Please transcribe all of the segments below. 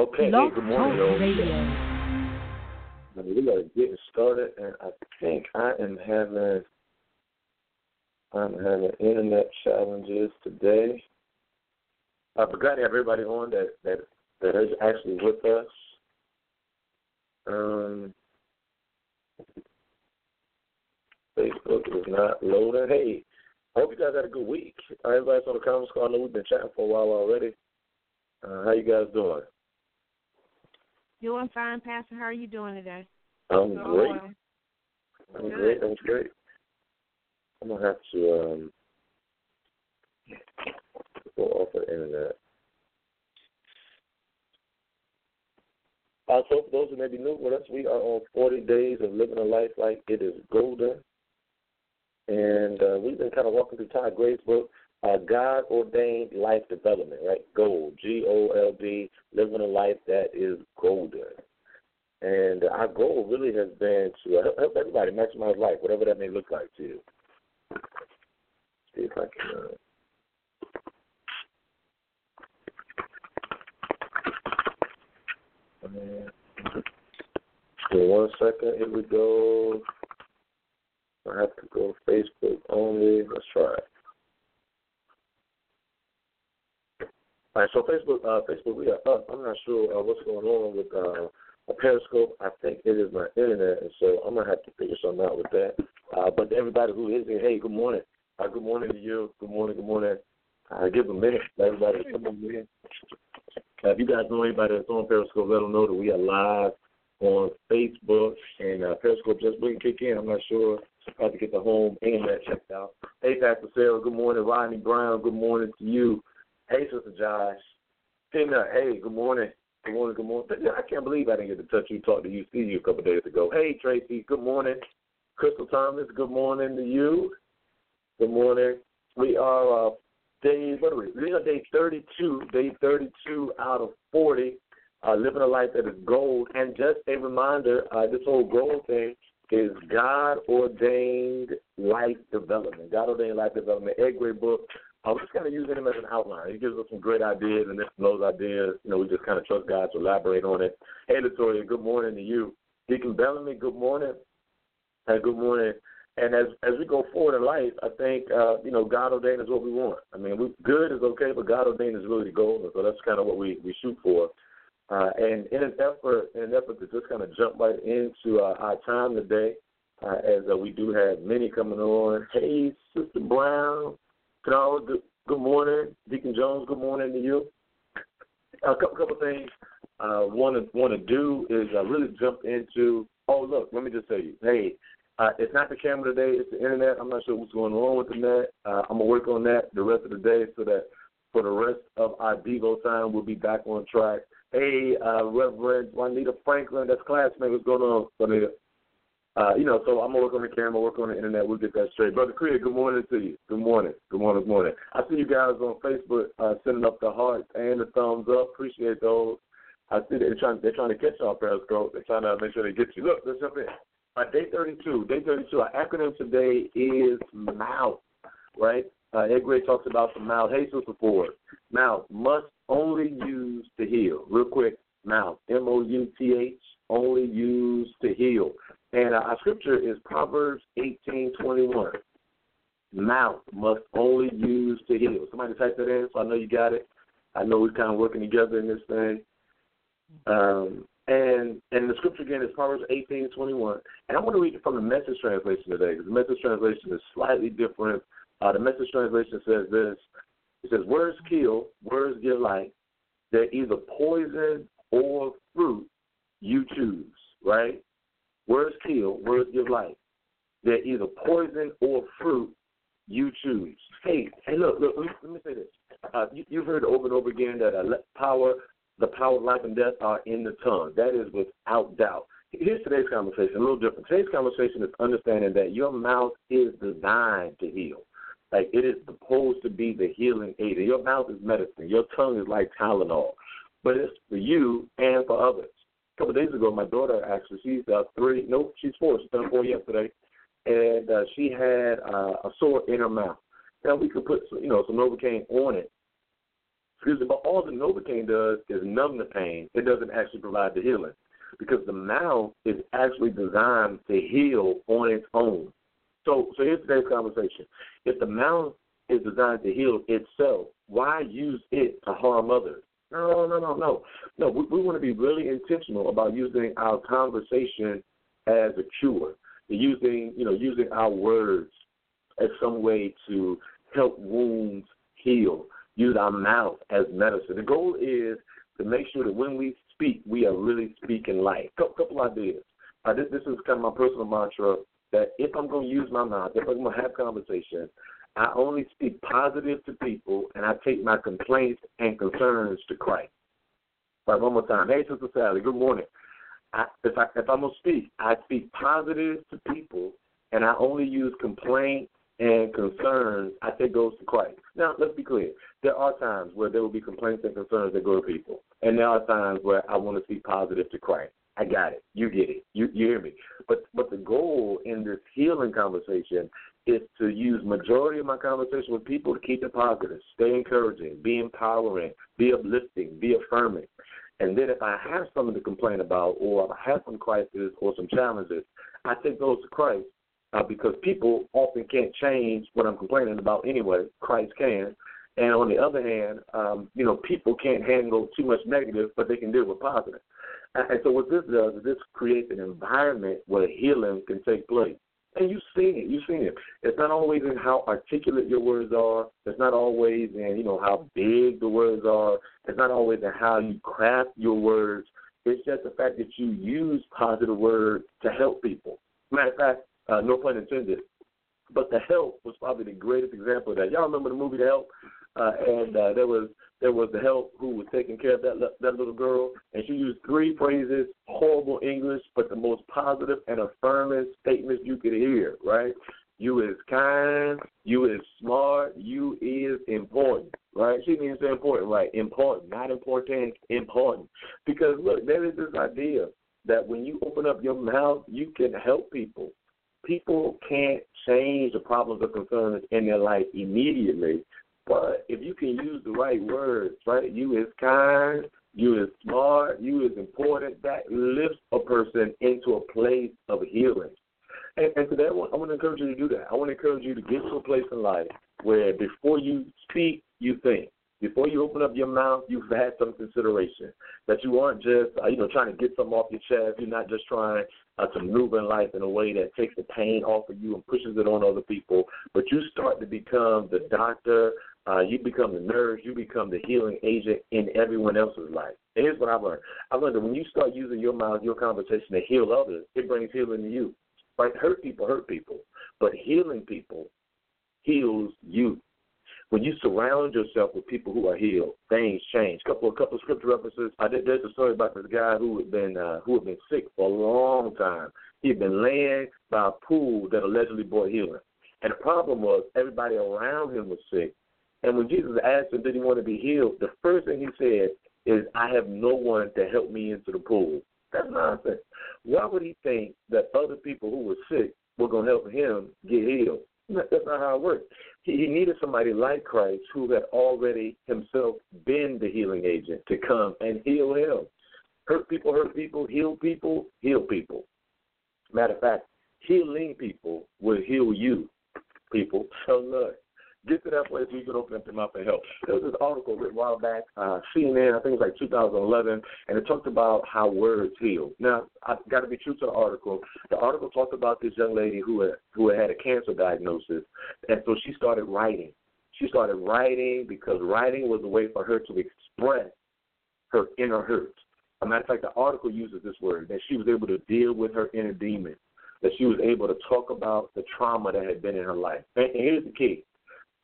Okay, hey, good morning, y'all. Radio. We are getting started, and I think I am having I'm having internet challenges today. I forgot to have everybody on that that that is actually with us. Um, Facebook is not loading. Hey, I hope you guys had a good week. Everybody's on the conference call. I know we've been chatting for a while already. Uh, how you guys doing? Doing fine, Pastor. How are you doing today? I'm great. well. I'm Good. great. I'm great. I'm gonna have to um go off the internet. Uh, so for those who may be new with us, we are on 40 days of living a life like it is golden. And uh, we've been kind of walking through Todd Gray's book, uh, God Ordained Life Development, right? Gold, G O L D, living a life that is golden. And our goal really has been to help everybody maximize life, whatever that may look like to you. See if I can. Uh, one second. Here we go. I have to go Facebook only. Let's try it. So Facebook, uh, Facebook, we are up. I'm not sure uh, what's going on with uh, a Periscope. I think it is my internet, and so I'm gonna have to figure something out with that. Uh, but to everybody who is here, hey, good morning. Uh, good morning to you. Good morning. Good morning. Uh, give a minute. Everybody come on in. Uh, if you guys know anybody that's on Periscope, let them know that we are live on Facebook and uh, Periscope just wouldn't kick in. I'm not sure. I have to get the home internet checked out. Hey, Pastor Sarah. Good morning. Rodney Brown. Good morning to you. Hey, Sister Josh. Tina. Hey, good morning. Good morning. Good morning. I can't believe I didn't get to touch you, talk to you, see you a couple days ago. Hey, Tracy. Good morning. Crystal Thomas. Good morning to you. Good morning. We are uh, day what are we? We are day 32. Day 32 out of 40. Uh, living a life that is gold. And just a reminder, uh, this whole gold thing is God ordained life development. God ordained life development. Gray book. I was just kind of using him as an outline. He gives us some great ideas, and from those ideas, you know, we just kind of trust God to elaborate on it. Hey, Latoya, good morning to you. Deacon Bellamy, good morning. Hey, good morning. And as as we go forward in life, I think uh, you know God ordained is what we want. I mean, we, good is okay, but God ordained is really the goal, and so that's kind of what we we shoot for. Uh, and in an effort, in an effort to just kind of jump right into uh, our time today, uh, as uh, we do have many coming on. Hey, Sister Brown, Carl, good, good morning. Deacon Jones, good morning to you. A couple couple things uh, want to want to do is uh, really jump into. Oh, look, let me just tell you. Hey, uh, it's not the camera today; it's the internet. I'm not sure what's going on with the net. Uh, I'm gonna work on that the rest of the day so that for the rest of our Devo time, we'll be back on track. Hey, uh, Reverend Juanita Franklin, that's classmate. What's going on, Juanita? Uh, you know, so I'm gonna work on the camera, work on the internet. We'll get that straight. Brother Craig, good morning to you. Good morning. Good morning. Good morning. I see you guys on Facebook uh, sending up the hearts and the thumbs up. Appreciate those. I see they're trying they're trying to catch y'all Periscope. They're trying to make sure they get you. Look, let's jump in. Uh, day 32. Day 32. Our acronym today is MOUTH, right? Uh, Ed Gray talks about the mouth. Hey, Sister Ford. Mouth must only use to heal. Real quick, mouth. M O U T H. Only used to heal. And uh, our scripture is Proverbs eighteen twenty one. Mouth must only use to heal. Somebody type that in, so I know you got it. I know we're kind of working together in this thing. Um, and and the scripture again is Proverbs eighteen twenty one. And I want to read it from the Message translation today because the Message translation is slightly different. Uh, the Message translation says this. It says, "Words kill, words give life. They're either poison or fruit. You choose." Right? Words kill, words give life. They're either poison or fruit. You choose. Hey, hey, look, look. Let me, let me say this. Uh, you, you've heard over and over again that uh, power, the power of life and death are in the tongue. That is without doubt. Here's today's conversation. A little different. Today's conversation is understanding that your mouth is designed to heal. Like it is supposed to be the healing aid. Your mouth is medicine. Your tongue is like Tylenol, but it's for you and for others. Couple of days ago, my daughter actually, she's uh, three, nope, she's four. She turned four yesterday, and uh, she had uh, a sore in her mouth. Now we could put, you know, some Novocaine on it, Excuse me, but all the Novocaine does is numb the pain. It doesn't actually provide the healing because the mouth is actually designed to heal on its own. So, so here's today's conversation. If the mouth is designed to heal itself, why use it to harm others? No, no, no, no. No, we, we want to be really intentional about using our conversation as a cure, using, you know, using our words as some way to help wounds heal. Use our mouth as medicine. The goal is to make sure that when we speak, we are really speaking life. Couple, couple ideas. Uh, this, this is kind of my personal mantra that if I'm going to use my mouth, if I'm going to have conversation, I only speak positive to people, and I take my complaints and concerns to Christ. All right, one more time. Hey, Sister Sally, good morning. I, if, I, if I'm going to speak, I speak positive to people, and I only use complaints and concerns, I take those to Christ. Now, let's be clear. There are times where there will be complaints and concerns that go to people, and there are times where I want to speak positive to Christ. I got it. You get it. You, you hear me. But but the goal in this healing conversation is to use majority of my conversation with people to keep it positive, stay encouraging, be empowering, be uplifting, be affirming. And then if I have something to complain about or I have some crisis or some challenges, I take those to Christ uh, because people often can't change what I'm complaining about anyway. Christ can. And on the other hand, um, you know, people can't handle too much negative, but they can deal with positive. And so what this does is this creates an environment where healing can take place. And you've seen it. You've seen it. It's not always in how articulate your words are. It's not always in you know how big the words are. It's not always in how you craft your words. It's just the fact that you use positive words to help people. Matter of fact, uh, no pun intended. But the help was probably the greatest example of that. Y'all remember the movie The Help? Uh, and uh, there was there was the help who was taking care of that that little girl, and she used three phrases, horrible English, but the most positive and affirming statements you could hear. Right? You is kind, you is smart, you is important. Right? She didn't say important, right? Important, not important, important. Because look, there is this idea that when you open up your mouth, you can help people. People can't change the problems or concerns in their life immediately, but if you can use the right words, right, you is kind, you is smart, you is important, that lifts a person into a place of healing. And, and today I want, I want to encourage you to do that. I want to encourage you to get to a place in life where before you speak, you think. Before you open up your mouth, you've had some consideration. That you aren't just, uh, you know, trying to get something off your chest. You're not just trying uh, to maneuver in life in a way that takes the pain off of you and pushes it on other people. But you start to become the doctor uh, you become the nurse, you become the healing agent in everyone else's life. And here's what I've learned. I've learned that when you start using your mouth, your conversation to heal others, it brings healing to you. Right? Hurt people hurt people, but healing people heals you. When you surround yourself with people who are healed, things change. Couple a couple of scripture references. I did, there's a story about this guy who had been uh, who had been sick for a long time. He had been laying by a pool that allegedly brought healing. And the problem was everybody around him was sick, and when Jesus asked him, did he want to be healed, the first thing he said is, I have no one to help me into the pool. That's nonsense. Why would he think that other people who were sick were going to help him get healed? That's not how it works. He, needed somebody like Christ who had already himself been the healing agent to come and heal him. Hurt people, hurt people, heal people, heal people. Matter of fact, healing people will heal you, people. So look, get to that place where you can open up your mouth and help. There was this article written a while back, uh, CNN, I think it was like 2011, and it talked about how words heal. Now, I've got to be true to the article. The article talked about this young lady who had, who had a cancer diagnosis, and so she started writing. She started writing because writing was a way for her to express her inner hurt. As a matter of fact, the article uses this word that she was able to deal with her inner demons, that she was able to talk about the trauma that had been in her life. And here's the key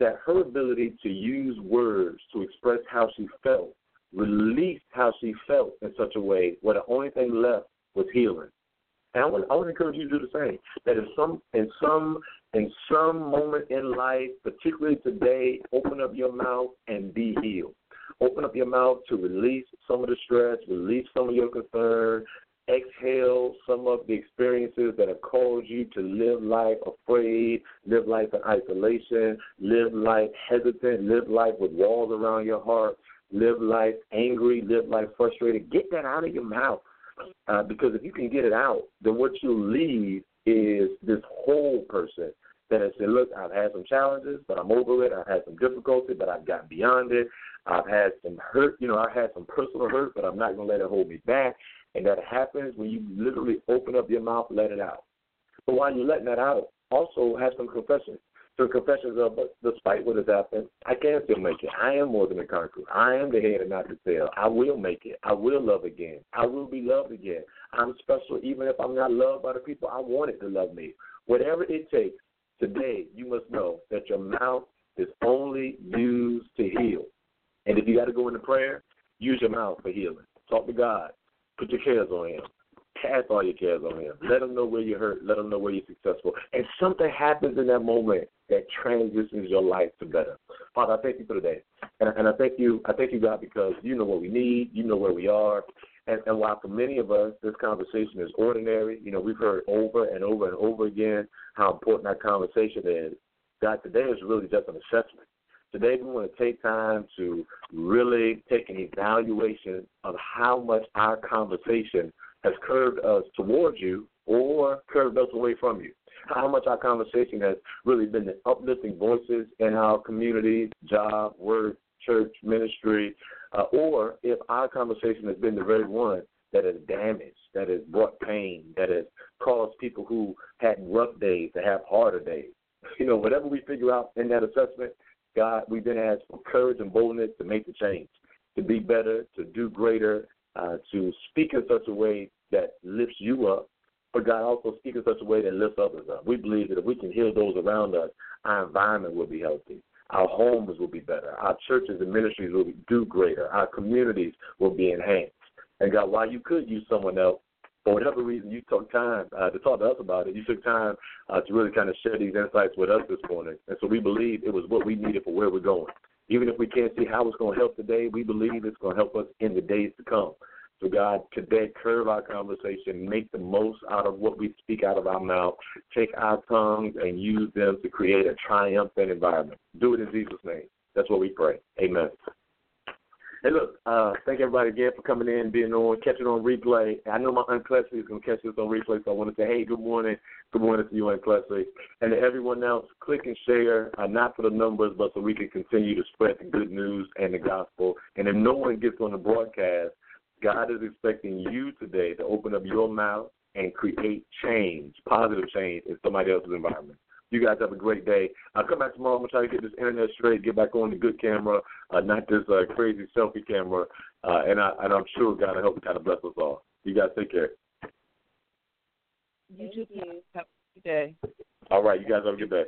that her ability to use words to express how she felt released how she felt in such a way where the only thing left was healing. And I want, I want to encourage you to do the same. That in some in some in some moment in life, particularly today, open up your mouth and be healed. Open up your mouth to release some of the stress, release some of your concern, exhale some of the experiences that have caused you to live life afraid, live life in isolation, live life hesitant, live life with walls around your heart. live life angry, live life frustrated, get that out of your mouth. Uh, because if you can get it out, then what you'll leave is this whole person that has said, look, I've had some challenges, but I'm over it. I've had some difficulty, but I've gotten beyond it. I've had some hurt, you know, I've had some personal hurt, but I'm not going to let it hold me back. And that happens when you literally open up your mouth, let it out. But while you're letting that out, also have some confessions. So confessions of, but despite what has happened, I can still make it. I am more than a conqueror. I am the head and not the tail. I will make it. I will love again. I will be loved again. I'm special even if I'm not loved by the people I wanted to love me. Whatever it takes, today you must know that your mouth is only used to heal. And if you got to go into prayer, use your mouth for healing. Talk to God. Put your cares on Him. Cast all your cares on Him. Let Him know where you're hurt. Let Him know where you're successful. And something happens in that moment that transitions your life to better. Father, I thank you for today, and, and I thank you. I thank you, God, because you know what we need. You know where we are. And, and while for many of us this conversation is ordinary, you know we've heard over and over and over again how important that conversation is. God, today is really just an assessment. Today, we want to take time to really take an evaluation of how much our conversation has curved us towards you or curved us away from you. How much our conversation has really been the uplifting voices in our community, job, work, church, ministry, uh, or if our conversation has been the very one that has damaged, that has brought pain, that has caused people who had rough days to have harder days. You know, whatever we figure out in that assessment, God, we've been asked for courage and boldness to make the change, to be better, to do greater, uh, to speak in such a way that lifts you up, but God also speak in such a way that lifts others up. We believe that if we can heal those around us, our environment will be healthy. Our homes will be better. Our churches and ministries will do greater. Our communities will be enhanced. And God, while you could use someone else, for whatever reason, you took time uh, to talk to us about it. You took time uh, to really kind of share these insights with us this morning. And so we believe it was what we needed for where we're going. Even if we can't see how it's going to help today, we believe it's going to help us in the days to come. So, God, today, curve our conversation, make the most out of what we speak out of our mouth, take our tongues and use them to create a triumphant environment. Do it in Jesus' name. That's what we pray. Amen. Hey, look, uh, thank everybody again for coming in, being on, catching on replay. I know my Aunt Clessie is going to catch this on replay, so I want to say, hey, good morning. Good morning to you, Aunt Clessie. And to everyone else, click and share, uh, not for the numbers, but so we can continue to spread the good news and the gospel. And if no one gets on the broadcast, God is expecting you today to open up your mouth and create change, positive change in somebody else's environment. You guys have a great day. I'll come back tomorrow. I'm going to try to get this internet straight, get back on the good camera, uh, not this uh, crazy selfie camera. Uh, and, I, and I'm sure God will help and kind of bless us all. You guys take care. You too. Have a good day. All right. You guys have a good day.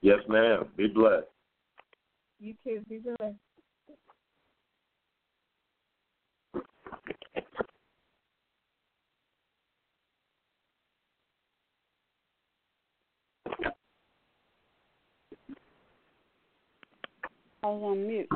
Yes, ma'am. Be blessed. You too. Be blessed. I was on mute.